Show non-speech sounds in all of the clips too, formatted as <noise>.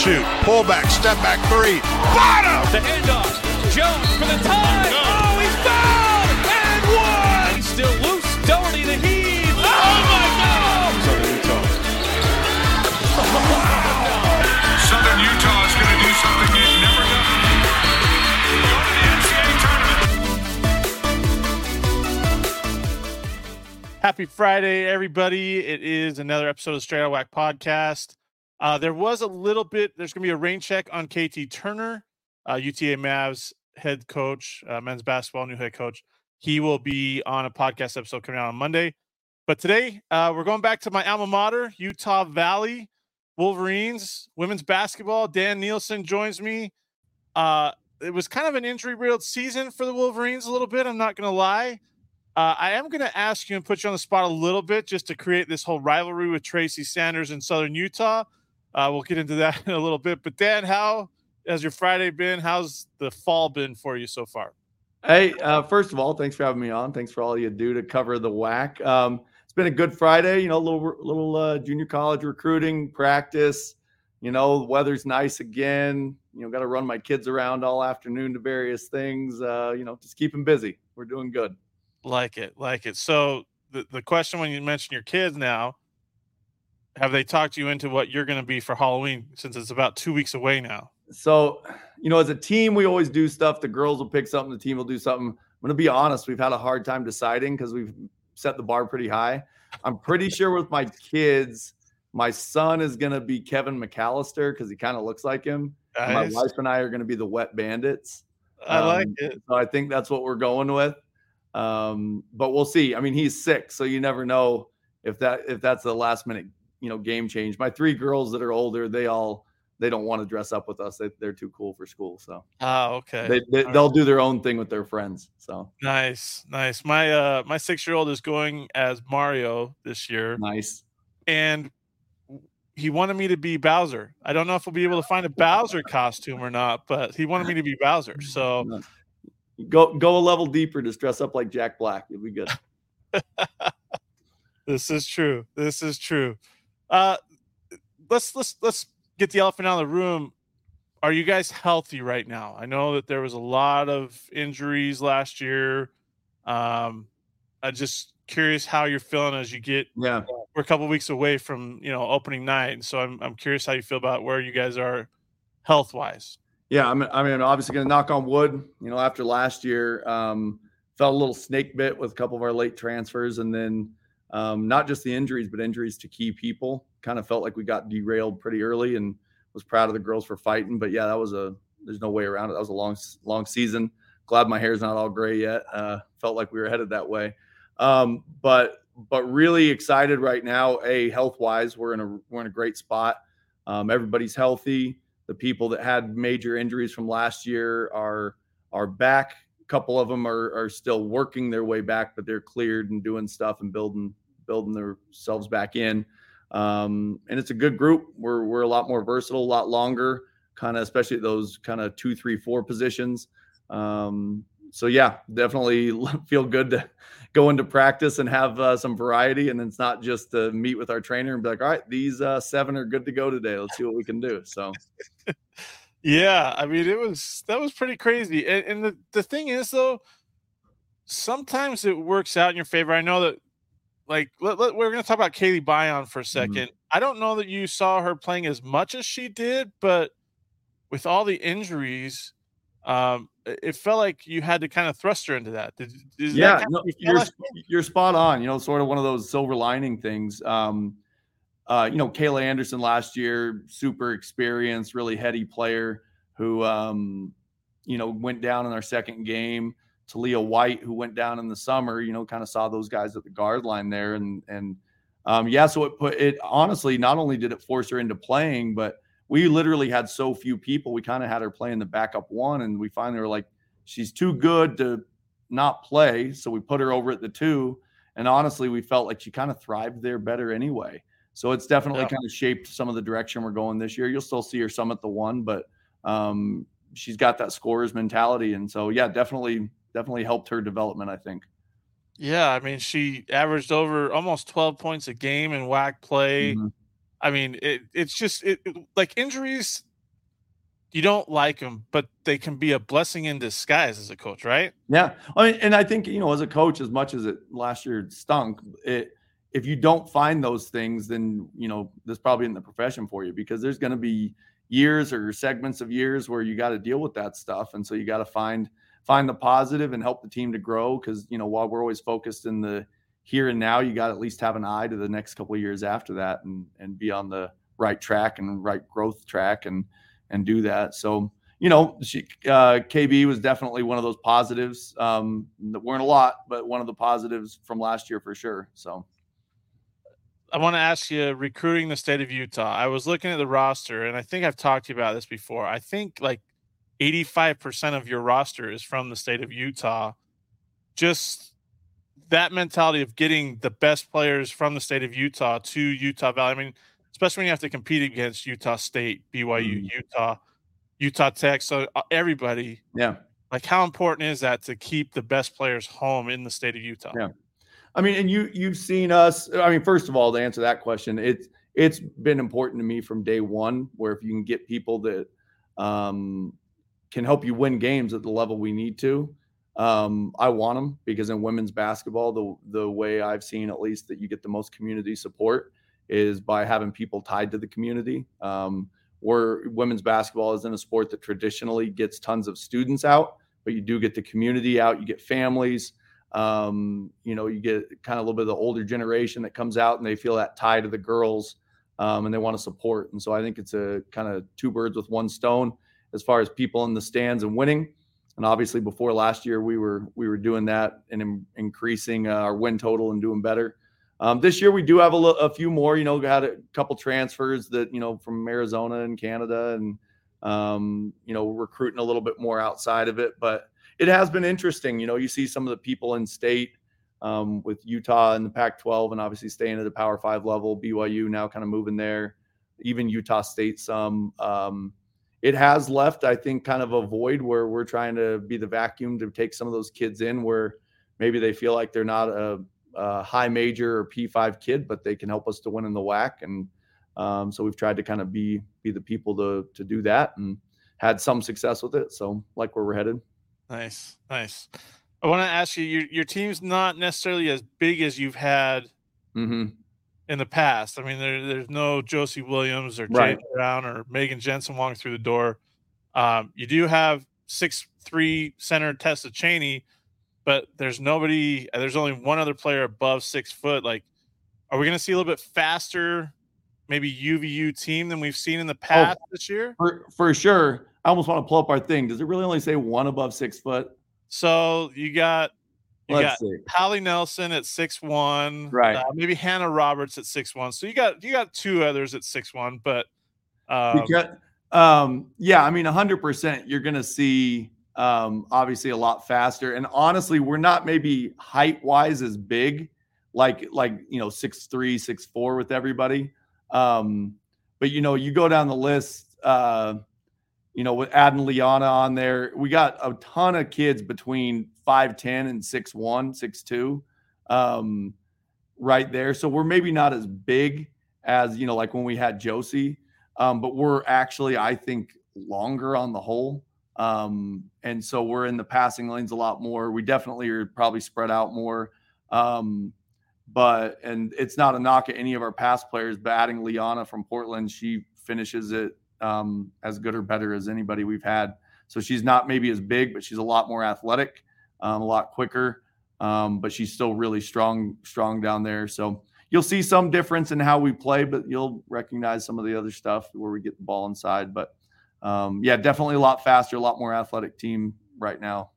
shoot. Pull back, step back three. Bottom! The handoff. Jones for the tie. Oh, he's fouled and one. He's still loose. Doherty the heave. Oh, my God. Southern Utah is going to do something they've never done. Go to the NCAA tournament. Happy Friday, everybody. It is another episode of Straight Out WAC podcast. Uh, there was a little bit, there's going to be a rain check on KT Turner, uh, UTA Mavs head coach, uh, men's basketball new head coach. He will be on a podcast episode coming out on Monday. But today, uh, we're going back to my alma mater, Utah Valley Wolverines, women's basketball. Dan Nielson joins me. Uh, it was kind of an injury riddled season for the Wolverines, a little bit. I'm not going to lie. Uh, I am going to ask you and put you on the spot a little bit just to create this whole rivalry with Tracy Sanders in Southern Utah. Uh, we'll get into that <laughs> in a little bit. But Dan, how has your Friday been? How's the fall been for you so far? Hey, uh, first of all, thanks for having me on. Thanks for all you do to cover the WAC. Um, it's been a good Friday. You know, little little uh, junior college recruiting practice. You know, the weather's nice again. You know, got to run my kids around all afternoon to various things. Uh, you know, just keep them busy. We're doing good. Like it, like it. So the, the question when you mention your kids now, have they talked you into what you're going to be for Halloween since it's about two weeks away now? So, you know, as a team, we always do stuff. The girls will pick something, the team will do something. I'm going to be honest, we've had a hard time deciding because we've set the bar pretty high. I'm pretty <laughs> sure with my kids, my son is going to be Kevin McAllister because he kind of looks like him. Nice. My wife and I are going to be the Wet Bandits. I like Um, it. So I think that's what we're going with. Um, but we'll see. I mean, he's sick, so you never know if that if that's the last minute, you know, game change. My three girls that are older, they all they don't want to dress up with us. They, they're too cool for school. So Oh, okay. they, they All they'll do their own thing with their friends. So Nice, nice. My uh my six year old is going as Mario this year, nice. and he wanted me to be Bowser. I don't know if we'll be able to find a Bowser costume or not, but he wanted me to be Bowser. <laughs> So Go go a level deeper. Just dress up like Jack Black. You'll be good. <laughs> this is true. This is true. Uh let's let's let's get the elephant out of the room. Are you guys healthy right now? I know that there was a lot of injuries last year. Um I'm just curious how you're feeling as you get Yeah. we're a couple weeks away from you know opening night and so i'm, I'm curious how you feel about where you guys are health wise Yeah, I'm, I mean, obviously going to knock on wood. You know, after last year, um, felt a little snake bit with a couple of our late transfers, and then um, not just the injuries, but injuries to key people. Kind of felt like we got derailed pretty early, and was proud of the girls for fighting. But yeah, that was a there's no way around it. That was a long long season. Glad my hair's not all gray yet. Uh, felt like we were headed that way, um, but but really excited right now. A health wise, we're in a we're in a great spot. Um, everybody's healthy the people that had major injuries from last year are are back. Couple of them are are still working their way back, but they're cleared and doing stuff and building building themselves back in. Um, and it's a good group. We're we're a lot more versatile, a lot longer, kind of especially those kind of two, three, four positions. Um, so yeah, definitely <laughs> feel good to go into practice and have uh, some variety. And it's not just to meet with our trainer and be like, all right, these uh, seven are good to go today. Let's see what we can do. So <laughs> yeah i mean it was that was pretty crazy and, and the, the thing is though sometimes it works out in your favor i know that like let, let- we're going to talk about kaylee Bion for a 2nd i don't know that you saw her playing as much as she did but with all the injuries um it felt like you had to kind of thrust her into that Did, that yeah, kind no, you're you're spot on. You know, sort of one of those silver lining things. Um, uh, you know, Kayla Anderson last year, super experienced, really heady player who, um, you know, went down in our second game. Talia White, who went down in the summer, you know, kind of saw those guys at the guard line there, and and um, yeah, so it put it honestly. Not only did it force her into playing, but we literally had so few people. We kind of had her playing the backup one, and we finally were like, she's too good to not play. So we put her over at the two. And honestly, we felt like she kind of thrived there better anyway. So it's definitely Yeah. kind of shaped some of the direction we're going this year. You'll still see her some at the one, but um, she's got that scorer's mentality. And so, yeah, definitely, definitely helped her development, I think. Yeah, I mean, she averaged over almost 12 points a game in WAC play. Mhm. I mean, it, it's just it, it- like injuries you don't like them, but they can be a blessing in disguise as a coach, right? Yeah, I mean, and I think you know, as a coach, as much as it last year stunk, it if you don't find those things, then you know this probably in the profession for you because there's going to be years or segments of years where you got to deal with that stuff, and so you got to find find the positive and help the team to grow because you know while we're always focused in the here and now, you got to at least have an eye to the next couple of years after that and and be on the right track and right growth track and and do that. So you know, she, uh, KB was definitely one of those positives. Um, that weren't a lot, but one of the positives from last year for sure. So, I want to ask you recruiting the state of Utah. I was looking at the roster, and I think I've talked to you about this before. I think like 85% of your roster is from the state of Utah. Just that mentality of getting the best players from the state of Utah to Utah Valley. I mean, especially when you have to compete against Utah State, BYU, Mhm. Utah, Utah Tech. So uh, everybody, yeah. like, how important is that to keep the best players home in the state of Utah? Yeah. I mean, and you you've seen us. I mean, first of all, to answer that question, it's it's been important to me from day one. Where if you can get people that um, can help you win games at the level we need to, um, I want them because in women's basketball, the the way I've seen at least that you get the most community support is by having people tied to the community. Um, where women's basketball isn't a sport that traditionally gets tons of students out, but you do get the community out. You get families um, you know, you get kind of a little bit of the older generation that comes out and they feel that tie to the girls um, and they want to support. And so I think it's a kind of two birds with one stone as far as people in the stands and winning. And obviously, before last year, we were we were doing that and in, increasing uh, our win total and doing better. Um, this year, we do have a, few more. You know, had a couple transfers that you know from Arizona and Canada, and um, you know, recruiting a little bit more outside of it, but it has been interesting. You know, you see some of the people in state um, with Utah and the Pac 12 and obviously staying at the Power Five level, BYU now kind of moving there, even Utah State some. Um, it has left, I think, kind of a void where we're trying to be the vacuum to take some of those kids in where maybe they feel like they're not a, a high major or P5 kid, but they can help us to win in the WAC. And um, so we've tried to kind of be be the people to to do that and had some success with it. So like where we're headed. Nice, nice. I want to ask you your your team's not necessarily as big as you've had Mm-hmm. in the past. I mean, there, there's no Josie Williams or Jay Right. Brown or Megan Jensen walking through the door. Um, you do have six three center Tessa Cheney, but there's nobody. There's only one other player above six foot. Like, are we going to see a little bit faster, maybe UVU team than we've seen in the past this year? For for sure. I almost want to pull up our thing. Does it really only say one above six foot? So you got you Let's see. Hallie Nelson at six one, Right. Uh, maybe Hannah Roberts at six one. So you got you got two others at six one, but um, Because, um, yeah, I mean, hundred percent. You're going to see um, obviously a lot faster. And honestly, we're not maybe height wise as big, like like you know six three, six four with everybody. Um, but you know, you go down the list. Uh, you know, with adding Liana on there, we got a ton of kids between 5'10 and 6'1, 6'2 um, right there. So we're maybe not as big as, you know, like when we had Josie, um, but we're actually, I think, longer on the whole. Um, and so we're in the passing lanes a lot more. We definitely are probably spread out more. Um, but, and it's not a knock at any of our past players, but adding Liana from Portland, she finishes it um, as good or better as anybody we've had. So she's not maybe as big, but she's a lot more athletic, um, a lot quicker. Um, but she's still really strong, strong down there. So you'll see some difference in how we play, but you'll recognize some of the other stuff where we get the ball inside. But um, yeah, definitely a lot faster, a lot more athletic team right now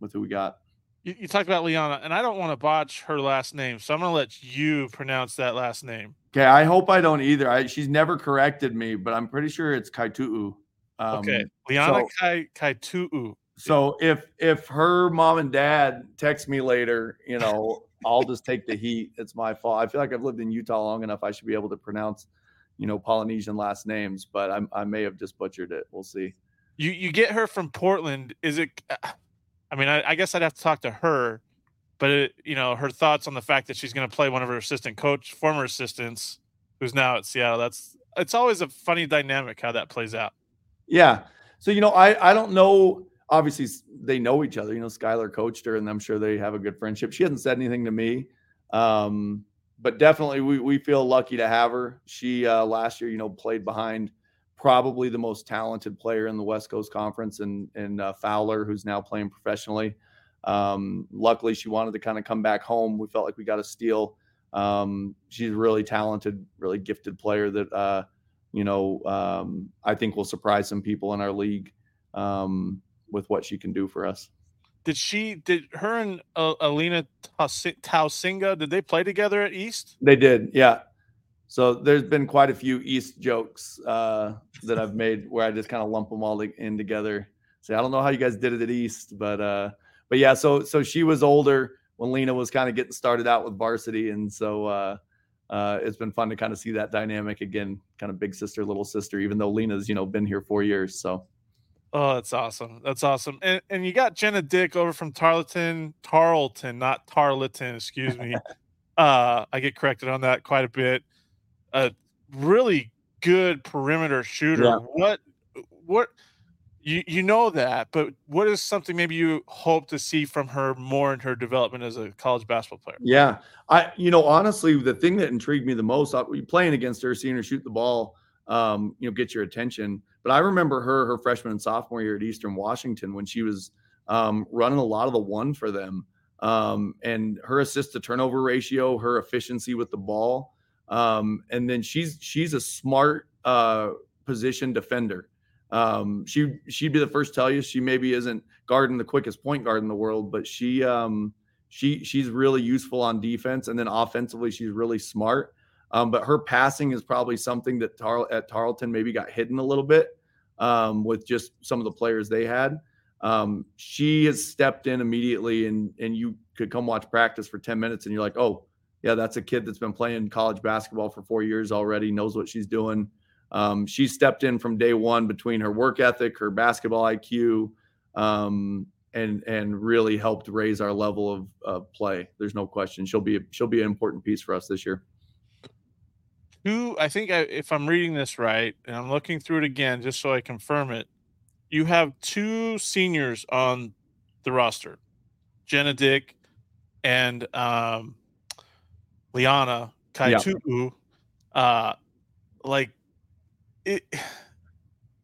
with who we got. You, you talked about Liana, and I don't want to botch her last name, so I'm going to let you pronounce that last name. Okay, I hope I don't either. I, she's never corrected me, but I'm pretty sure it's Kaitu'u. Um, Okay, Liana so- Kai Kaitu'u. So if if her mom and dad text me later, you know, I'll just take the heat. It's my fault. I feel like I've lived in Utah long enough. I should be able to pronounce, you know, Polynesian last names, but I'm, I may have just butchered it. We'll see. You you get her from Portland. Is it? I mean, I, I guess I'd have to talk to her, but it, you know, her thoughts on the fact that she's going to play one of her assistant coach, former assistants, who's now at Seattle. That's it's always a funny dynamic how that plays out. Yeah. So you know, I I don't know. Obviously, they know each other. You know, Skylar coached her, and I'm sure they have a good friendship. She hasn't said anything to me, um, but definitely we we feel lucky to have her. She uh, last year, you know, played behind probably the most talented player in the West Coast Conference, and and uh, Fowler, who's now playing professionally. Um, luckily, she wanted to kind of come back home. We felt like we got a steal. Um, she's a really talented, really gifted player that uh, you know um, I think will surprise some people in our league um, with what she can do for us. Did she? Did her and uh, Alina Tausi- Tausinga? Did they play together at East? They did, yeah. So there's been quite a few East jokes uh, that I've made where I just kind of lump them all in together. Say, I don't know how you guys did it at East, but uh, but yeah. So so she was older when Lena was kind of getting started out with varsity, and so uh, uh, it's been fun to kind of see that dynamic again, kind of big sister, little sister. Even though Lena's you know been here four years, so Oh, that's awesome. That's awesome. And and you got Jenna Dick over from Tarleton, Tarleton, not Tarleton, excuse me. <laughs> uh I get corrected on that quite a bit. A really good perimeter shooter. Yeah. What what you you know that, but what is something maybe you hope to see from her more in her development as a college basketball player? Yeah, I you know honestly the thing that intrigued me the most uh, playing against her, seeing her shoot the ball, um, you know, get your attention. But I remember her her freshman and sophomore year at Eastern Washington when she was um, running a lot of the one for them, um, and her assist to turnover ratio, her efficiency with the ball, um, and then she's she's a smart uh, position defender. Um, she she'd be the first to tell you she maybe isn't guarding the quickest point guard in the world, but she um, she she's really useful on defense, and then offensively she's really smart. Um, but her passing is probably something that Tar- at Tarleton maybe got hidden a little bit um, with just some of the players they had. Um, she has stepped in immediately, and and you could come watch practice for ten minutes, and you're like, oh yeah, that's a kid that's been playing college basketball for four years already, knows what she's doing. Um, she stepped in from day one between her work ethic, her basketball IQ, um, and and really helped raise our level of, of play. There's no question she'll be she'll be an important piece for us this year. Who I think I, if I'm reading this right, and I'm looking through it again just so I confirm it, you have two seniors on the roster, Jenna Dick and um, Liana Kaitu'u. Uh, like, it,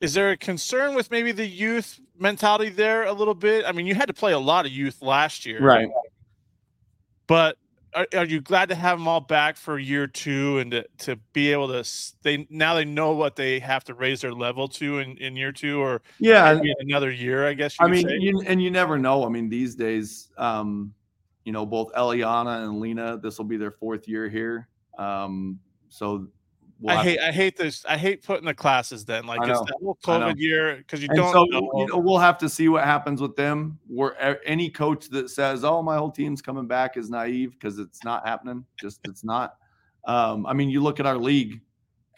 is there a concern with maybe the youth mentality there a little bit? I mean, you had to play a lot of youth last year, Right. but are, are you glad to have them all back for year two and to, to be able to they now they know what they have to raise their level to in, in year two or Yeah, maybe another year i guess you I mean, you, and you never know. I mean, these days, um, you know, both Eliana and Lena, this will be their fourth year here. Um, so we'll i hate i hate this i hate putting the classes then like it's that whole covid year because you and don't so know. you know, we'll have to see what happens with them. Where any coach that says, "Oh, my whole team's coming back," is naive because it's not happening. Just it's not. Um, I mean, you look at our league,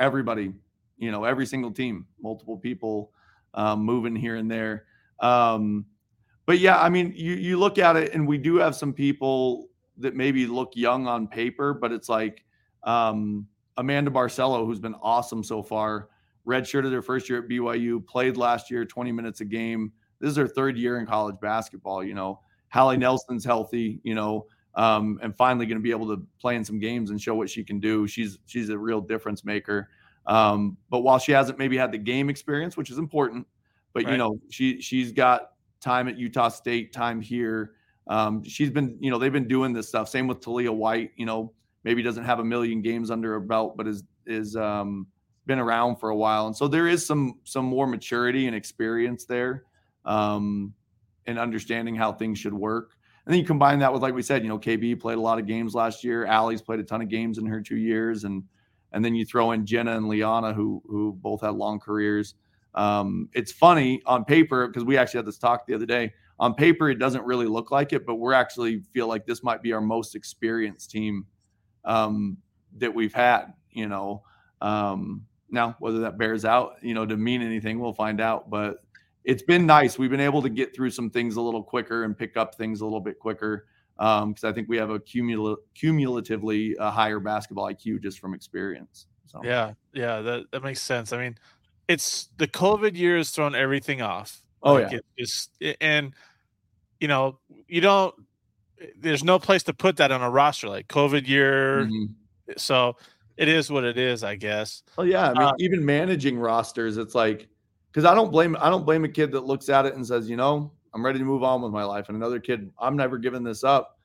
everybody, you know, every single team, multiple people um, moving here and there. Um, but yeah, I mean, you you look at it, and we do have some people that maybe look young on paper, but it's like um, Amanda Barcello, who's been awesome so far redshirted her first year at BYU, played last year 20 minutes a game. This is her third year in college basketball. You know, Hallie Nelson's healthy, you know, um, and finally going to be able to play in some games and show what she can do. She's she's a real difference maker. Um, but while she hasn't maybe had the game experience, which is important, but you know, she she's got time at Utah State, time here. Um, she's been, you know, they've been doing this stuff. Same with Talia White, you know, maybe doesn't have a million games under her belt, but is is um been around for a while, and so there is some some more maturity and experience there, um, and understanding how things should work. And then you combine that with, like we said, you know, KB played a lot of games last year. Allie's played a ton of games in her two years, and and then you throw in Jenna and Liana, who who both had long careers. Um, it's funny on paper because we actually had this talk the other day. On paper, it doesn't really look like it, but we're actually feel like this might be our most experienced team um, that we've had. You know, um, now whether that bears out, you know, to mean anything, we'll find out. But it's been nice. We've been able to get through some things a little quicker and pick up things a little bit quicker because I think we have a cumul- cumulatively a higher basketball IQ just from experience. So yeah yeah that, that makes sense i mean it's the COVID year has thrown everything off. Oh Like, yeah, it and you know you don't. There's no place to put that on a roster like COVID year. Mhm. So it is what it is, I guess. Oh yeah, I mean, Uh, even managing rosters, it's like because I don't blame I don't blame a kid that looks at it and says, you know, I'm ready to move on with my life, and another kid, I'm never giving this up.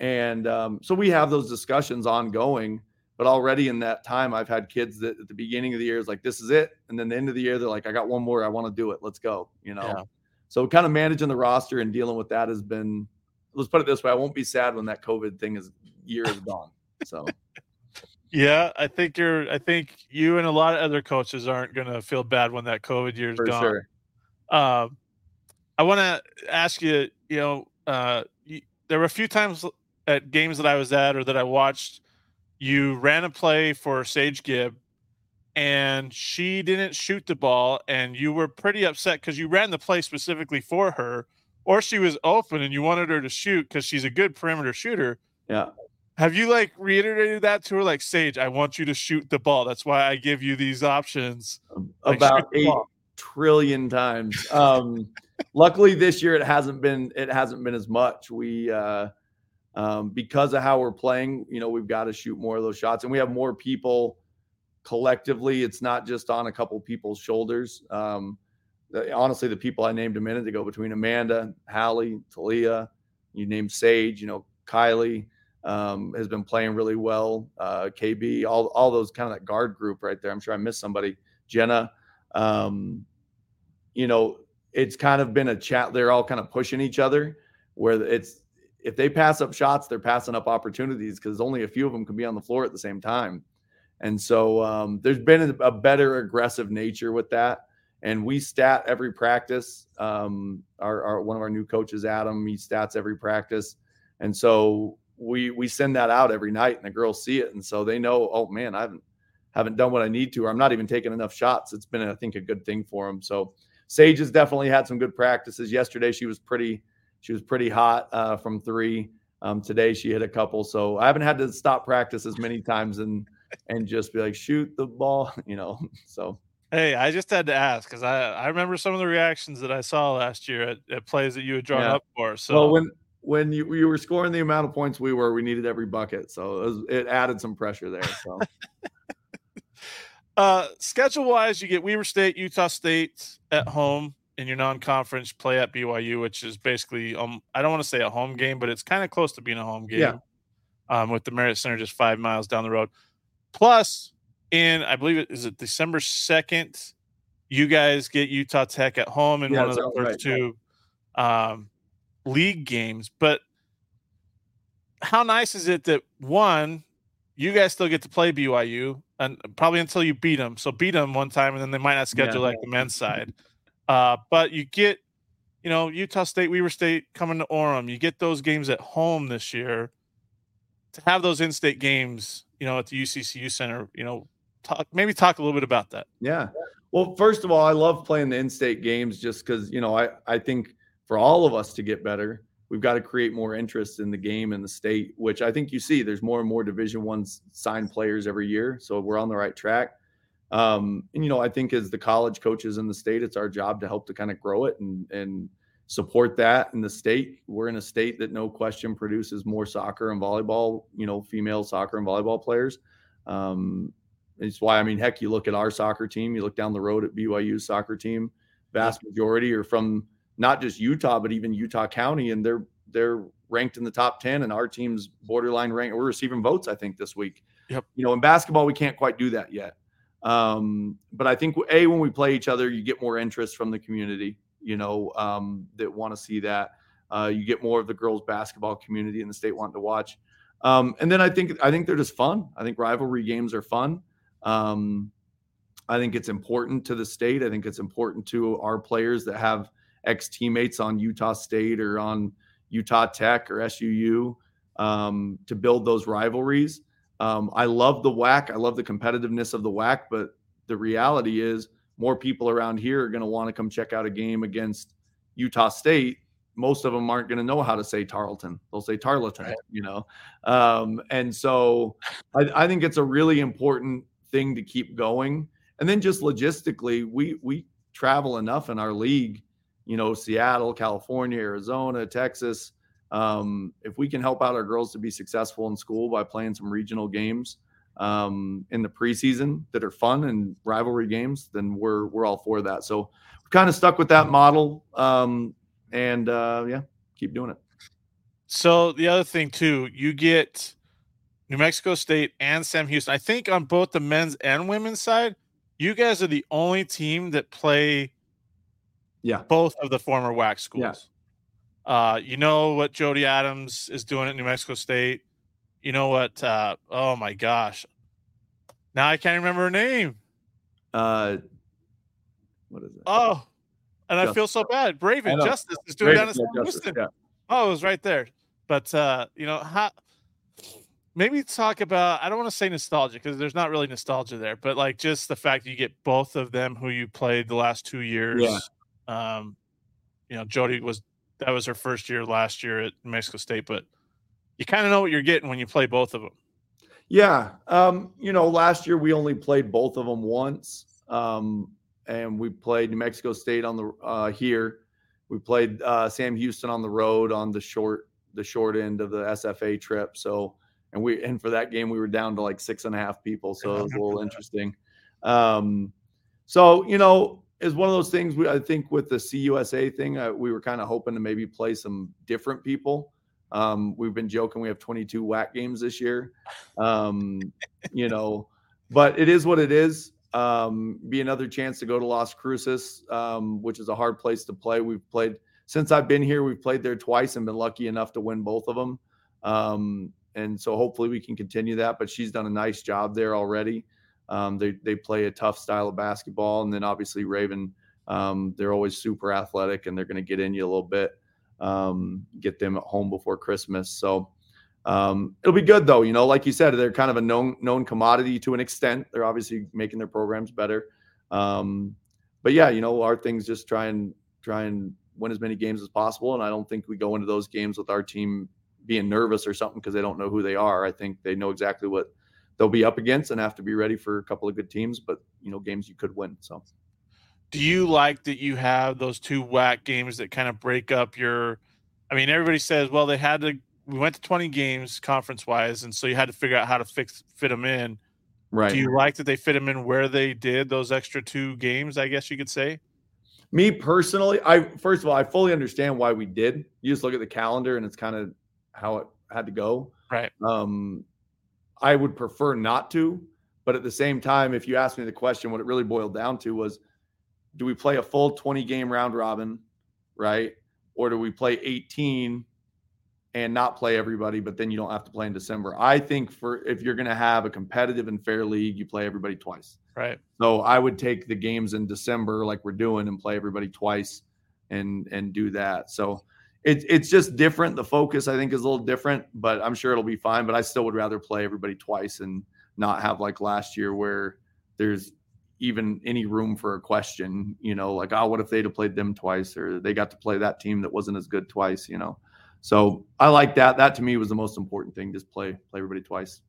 And um, so we have those discussions ongoing. But already in that time, I've had kids that at the beginning of the year is like, this is it, and then the end of the year, they're like, I got one more, I want to do it, let's go. You know, Yeah. so kind of managing the roster and dealing with that has been. Let's put it this way: I won't be sad when that COVID thing is year is gone. So Yeah, I think you're. I think you and a lot of other coaches aren't going to feel bad when that COVID year is for gone. sure. Um, I want to ask you. You know, uh, you, there were a few times at games that I was at or that I watched. You ran a play for Sage Gibb, and she didn't shoot the ball, and you were pretty upset because you ran the play specifically for her, or she was open and you wanted her to shoot because she's a good perimeter shooter. Yeah. Have you like reiterated that to her, like Sage? I want you to shoot the ball. That's why I give you these options. About the eight trillion times. Um, <laughs> luckily this year it hasn't been it hasn't been as much. We uh, um, because of how we're playing, you know, we've got to shoot more of those shots, and we have more people collectively. It's not just on a couple people's shoulders. Um, the- honestly, the people I named a minute ago between Amanda, Hallie, Talia, you named Sage, you know, Kylie um, has been playing really well. Uh, KB, all all those kind of that guard group right there. I'm sure I missed somebody. Jenna, um, you know, it's kind of been a chat. They're all kind of pushing each other. Where it's if they pass up shots, they're passing up opportunities because only a few of them can be on the floor at the same time. And so um, there's been a, better aggressive nature with that. And we stat every practice. Um, our, our one of our new coaches, Adam, he stats every practice, and so we we send that out every night, and the girls see it, and so they know, oh man, I haven't haven't done what I need to, or I'm not even taking enough shots. It's been, I think, a good thing for them. So Sage has definitely had some good practices. Yesterday, she was pretty she was pretty hot uh, from three. Um, today, she hit a couple, so I haven't had to stop practice as many times and and just be like, shoot the ball, <laughs> you know. So Hey, I just had to ask because I, I remember some of the reactions that I saw last year at, at plays that you had drawn Yeah. up for. So well, when when you you were scoring the amount of points we were, we needed every bucket, so it, was, it added some pressure there. So <laughs> uh, schedule wise, you get Weber State, Utah State at home in your non conference play at BYU, which is basically um I don't want to say a home game, but it's kind of close to being a home game. Yeah. Um, with the Marriott Center just five miles down the road. Plus, in I believe it is it December second, you guys get Utah Tech at home in Yeah, one of the first right. two um, league games. But how nice is it that one, you guys still get to play BYU and probably until you beat them. So beat them one time, and then they might not schedule like the men's side. Uh, but you get, you know, Utah State, Weber State coming to Orem. You get those games at home this year. To have those in-state games, you know, at the UCCU Center, you know, talk maybe talk a little bit about that. Yeah. Well, first of all, I love playing the in-state games just because you know I I think for all of us to get better, we've got to create more interest in the game in the state, which I think you see. There's more and more Division One signed players every year, so we're on the right track. Um, and you know, I think as the college coaches in the state, it's our job to help to kind of grow it and and support that in the state. We're in a state that no question produces more soccer and volleyball, you know, female soccer and volleyball players. Um, it's why I mean, heck, you look at our soccer team, you look down the road at BYU's soccer team, vast majority are from not just Utah, but even Utah County, and they're they're ranked in the top ten, and our team's borderline rank. We're receiving votes, I think, this week. Yep. You know, in basketball, we can't quite do that yet. Um, but I think a when we play each other, you get more interest from the community. You know, um, that want to see that. Uh, you get more of the girls' basketball community in the state wanting to watch. Um, and then I think I think they're just fun. I think rivalry games are fun. Um, I think it's important to the state. I think it's important to our players that have ex teammates on Utah State or on Utah Tech or SUU um, to build those rivalries. Um, I love the WAC. I love the competitiveness of the WAC, but the reality is more people around here are going to want to come check out a game against Utah State. Most of them aren't going to know how to say Tarleton. They'll say Tarleton, you know. Um, and so I, I think it's a really important thing to keep going. and then just logistically, we we travel enough in our league, you know, Seattle, California, Arizona, Texas. Um, if we can help out our girls to be successful in school by playing some regional games um, in the preseason that are fun and rivalry games, then we're we're all for that. So we're kind of stuck with that model, um, and uh, yeah, keep doing it. So the other thing too, you get New Mexico State and Sam Houston. I think on both the men's and women's side, you guys are the only team that play Yeah. both of the former WAC schools. Uh, you know what Jody Adams is doing at New Mexico State. You know what? Uh, oh my gosh, now I can't remember her name. Uh, what is it? Oh, and I feel so bad. I Braven. Justice is doing down Great at Sam Justice, Houston. yeah. Oh, it was right there. But uh, you know, how maybe talk about I don't want to say nostalgia because there's not really nostalgia there, but like just the fact that you get both of them who you played the last two years. Um, you know, Jody was that was her first year last year at Mexico State, but you kind of know what you're getting when you play both of them. Yeah. Um, you know, last year we only played both of them once. Um, and we played New Mexico State on the uh here. We played uh Sam Houston on the road on the short the short end of the SFA trip. So and we and for that game we were down to like six and a half people. So it was a <laughs> little interesting. Um so you know, it's one of those things we I think with the CUSA thing, uh, we were kind of hoping to maybe play some different people. Um, we've been joking we have 22 WAC games this year. Um, you know, but it is what it is. Um, be another chance to go to Las Cruces, um, which is a hard place to play. We've played since I've been here, we've played there twice and been lucky enough to win both of them. Um, and so hopefully we can continue that. But she's done a nice job there already. Um, they they play a tough style of basketball, and then obviously Ravon, um, they're always super athletic, and they're going to get in you a little bit, um, get them at home before Christmas. So um, it'll be good though. You know, like you said, they're kind of a known known commodity to an extent. They're obviously making their programs better. Um, but yeah, you know, our things just try and try and win as many games as possible. And I don't think we go into those games with our team being nervous or something because they don't know who they are. I think they know exactly what they'll be up against and have to be ready for a couple of good teams. But you know, games you could win. So Do you like that you have those two WAC games that kind of break up your? I mean, everybody says, well, they had to. We went to 20 games conference wise, and so you had to figure out how to fix fit them in. right. Do you like that they fit them in where they did those extra two games? I guess you could say. Me personally, I first of all, I fully understand why we did. You just look at the calendar and it's kind of how it had to go. Right. Um, I would prefer not to, but at the same time, if you ask me the question, what it really boiled down to was, do we play a full 20 game round robin, right? Or do we play 18 and not play everybody, but then you don't have to play in December? I think for if you're going to have a competitive and fair league, you play everybody twice. Right. So I would take the games in December like we're doing and play everybody twice and and do that. So it's it's just different. The focus I think is a little different, but I'm sure it'll be fine. But I still would rather play everybody twice and not have like last year where there's even any room for a question, you know, like, oh, what if they'd have played them twice or they got to play that team that wasn't as good twice, you know. So I like that. That to me was the most important thing. Just play play everybody twice.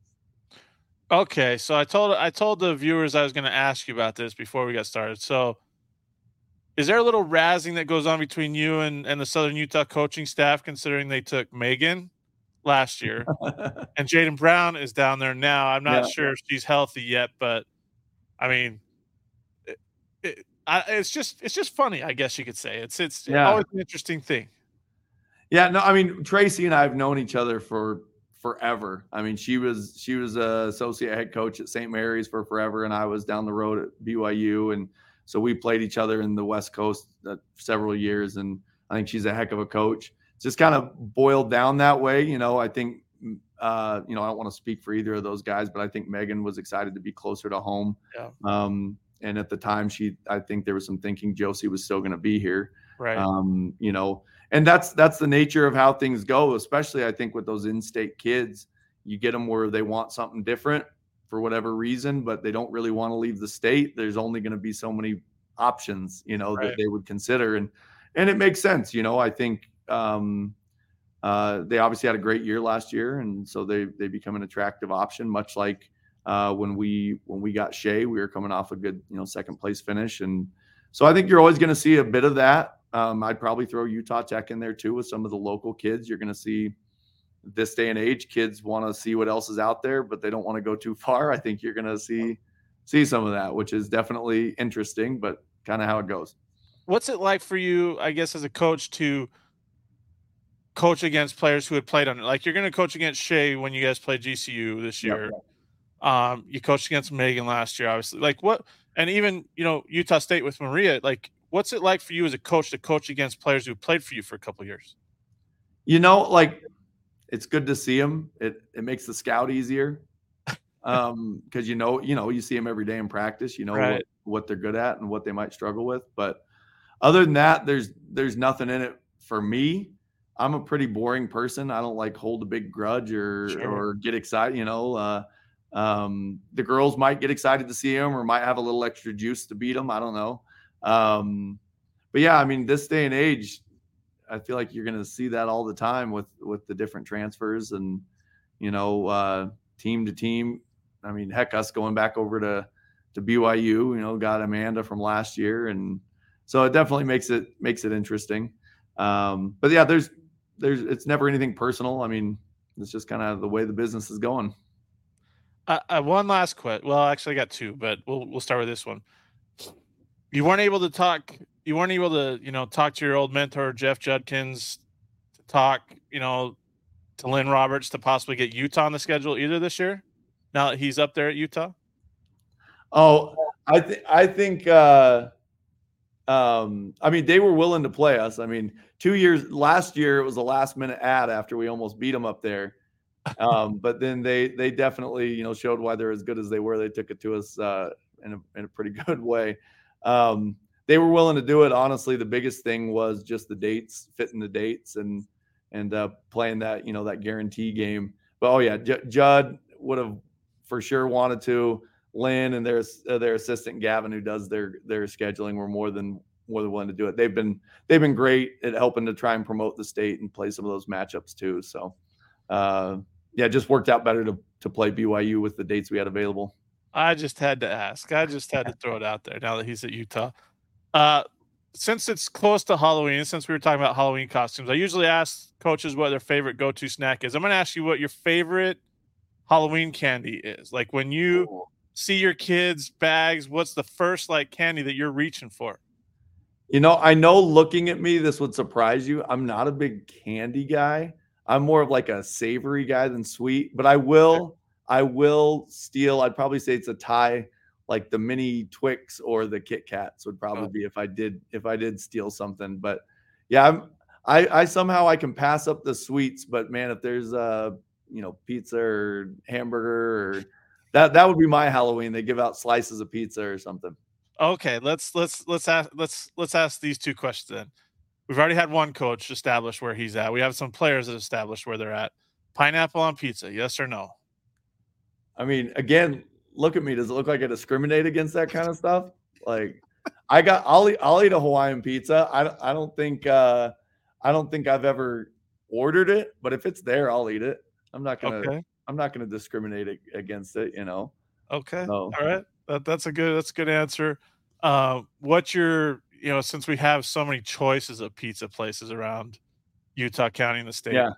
Okay, so I told I told the viewers I was going to ask you about this before we got started. So, is there a little razzing that goes on between you and, and the Southern Utah coaching staff, considering they took Megan last year <laughs> and Jaden Brown is down there now? I'm not Yeah. sure if she's healthy yet, but I mean, it, it, I, it's just it's just funny, I guess you could say. It's it's Yeah. always an interesting thing. Yeah, no, I mean Tracy and I have known each other for forever. I mean, she was she was a associate head coach at St. Mary's for forever, and I was down the road at BYU, and so we played each other in the West Coast uh, several years. And I think she's a heck of a coach. It's just kind of boiled down that way, you know. I think, uh, you know, I don't want to speak for either of those guys, but I think Megan was excited to be closer to home. Yeah. Um, and at the time, she, I think there was some thinking Josie was still going to be here Right. um, you know and that's that's the nature of how things go especially i think with those in-state kids you get them where they want something different for whatever reason but they don't really want to leave the state there's only going to be so many options you know Right. that they would consider and and it makes sense you know i think um uh they obviously had a great year last year and so they they become an attractive option much like Uh, when we when we got Shea, we were coming off a good you know second place finish, and so I think you're always going to see a bit of that. Um, I'd probably throw Utah Tech in there too with some of the local kids. You're going to see this day and age, kids want to see what else is out there, but they don't want to go too far. I think you're going to see see some of that, which is definitely interesting, but kind of how it goes. What's it like for you, I guess, as a coach to coach against players who had played on it? Like you're going to coach against Shea when you guys play GCU this Yep. year. Um, you coached against Megan last year, obviously. Like what, and even you know Utah State with Maria. Like, what's it like for you as a coach to coach against players who played for you for a couple years? You know, like it's good to see them. It it makes the scout easier. Um, because you know, you know, you see them every day in practice, you know what, Right. what they're good at and what they might struggle with. But other than that, there's there's nothing in it for me. I'm a pretty boring person. I don't like hold a big grudge or Sure. or get excited, you know. Uh um the girls might get excited to see him or might have a little extra juice to beat him. I don't know. Um but yeah, I mean, this day and age, I feel like you're going to see that all the time with with the different transfers and you know uh, team to team. I mean, heck, us going back over to to BYU, you know, got Amanda from last year, and so it definitely makes it makes it interesting. Um, but yeah, there's there's it's never anything personal. I mean, it's just kind of the way the business is going. Uh, one last quit. Well, actually, I got two, but we'll we'll start with this one. You weren't able to talk. You weren't able to, you know, talk to your old mentor Jeff Judkins, to talk, you know, to Lynn Roberts to possibly get Utah on the schedule either this year. Now that he's up there at Utah, Oh, I think I think uh um I mean they were willing to play us. I mean, 2 years last year it was a last minute ad after we almost beat them up there. Um but then they they definitely, you know, showed why they're as good as they were. They took it to us uh in a in a pretty <laughs> good way. Um they were willing to do it. Honestly, the biggest thing was just the dates, fitting the dates and and uh playing that, you know, that guarantee game. But oh yeah, J- Judd would have for sure wanted to. Lynn and their uh, their assistant Gavin, who does their their scheduling, were more than more than willing to do it. They've been they've been great at helping to try and promote the state and play some of those matchups too. So, uh, yeah, it just worked out better to to play BYU with the dates we had available. I just had to ask. I just had to <laughs> throw it out there. Now that he's at Utah, uh, since it's close to Halloween, since we were talking about Halloween costumes, I usually ask coaches what their favorite go-to snack is. I'm going to ask you what your favorite Halloween candy is. Like when you see your kids' bags, what's the first like candy that you're reaching for? You know, I know looking at me, this would surprise you. I'm not a big candy guy. I'm more of like a savory guy than sweet, but I will, I will steal. I'd probably say it's a tie, like the mini Twix or the Kit Kats would oh. probably Oh. be if I did if I did steal something. But yeah, I'm I, I somehow I can pass up the sweets, but man, if there's a you know pizza or hamburger or that that would be my Halloween. They give out slices of pizza or something. Okay, let's let's let's ask let's let's ask these two questions then. We've already had one coach establish where he's at. We have some players that established where they're at. Pineapple on pizza, yes or no? I mean, again, look at me. Does it look like I discriminate against that kind of stuff? Like, I got. I'll eat. I'll eat a Hawaiian pizza. I. don't- I don't think. uh I don't think I've ever ordered it, but if it's there, I'll eat it. I'm not gonna. Okay. I'm not gonna discriminate ag- against it. You know. Okay. So All right. That, that's a good that's a good answer. Uh, what's your you know since we have so many choices of pizza places around Utah County and the state. Yeah.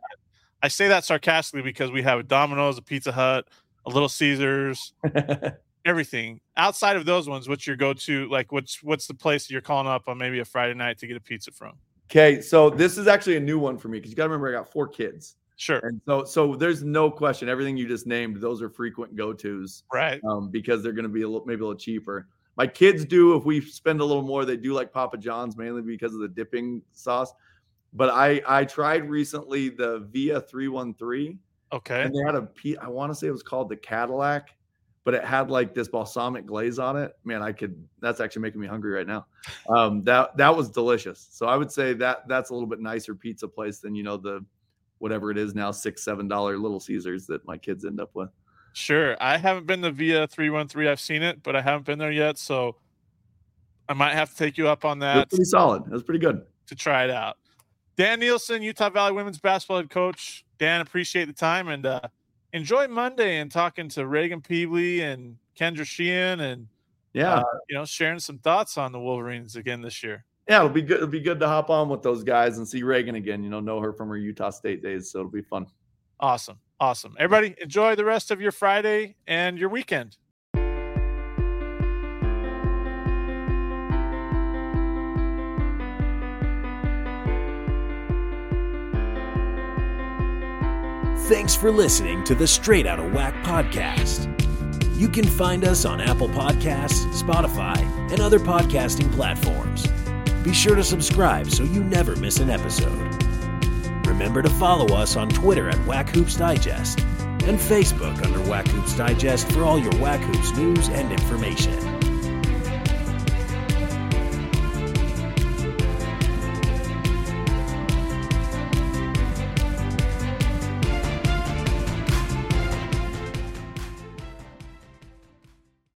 I say that sarcastically because we have a Domino's, a Pizza Hut, a Little Caesars, <laughs> everything. Outside of those ones, what's your go-to? Like, what's what's the place you're calling up on maybe a Friday night to get a pizza from? Okay, so this is actually a new one for me because you got to remember I got four kids, Sure. and so so there's no question. Everything you just named, those are frequent go tos. Right. um, because they're going to be a little, maybe a little cheaper. My kids do if we spend a little more. They do like Papa John's mainly because of the dipping sauce. But I I tried recently the Via three one three, Okay. and they had a P. I want to say it was called the Cadillac, but it had like this balsamic glaze on it. Man, I could. That's actually making me hungry right now. Um, that that was delicious. So I would say that that's a little bit nicer pizza place than you know the whatever it is now six seven dollar Little Caesars that my kids end up with. Sure. I haven't been to Via 313. I've seen it, but I haven't been there yet. So I might have to take you up on that pretty solid. It was pretty good. to try it out. Dan Nielson, Utah Valley women's basketball head coach. Dan, appreciate the time and uh, enjoy Monday and talking to Reagan Peebly and Kendra Sheehan and Yeah. uh, you know sharing some thoughts on the Wolverines again this year. yeah, it'll be good. It'll be good to hop on with those guys and see Reagan again. You know, know her from her Utah State days, so it'll be fun. Awesome, awesome. Everybody, enjoy the rest of your Friday and your weekend. Thanks for listening to the Straight Outta WAC podcast. You can find us on Apple Podcasts, Spotify, and other podcasting platforms. Be sure to subscribe so you never miss an episode. Remember to follow us on Twitter at WAC Hoops Digest and Facebook under WAC Hoops Digest for all your WAC Hoops news and information.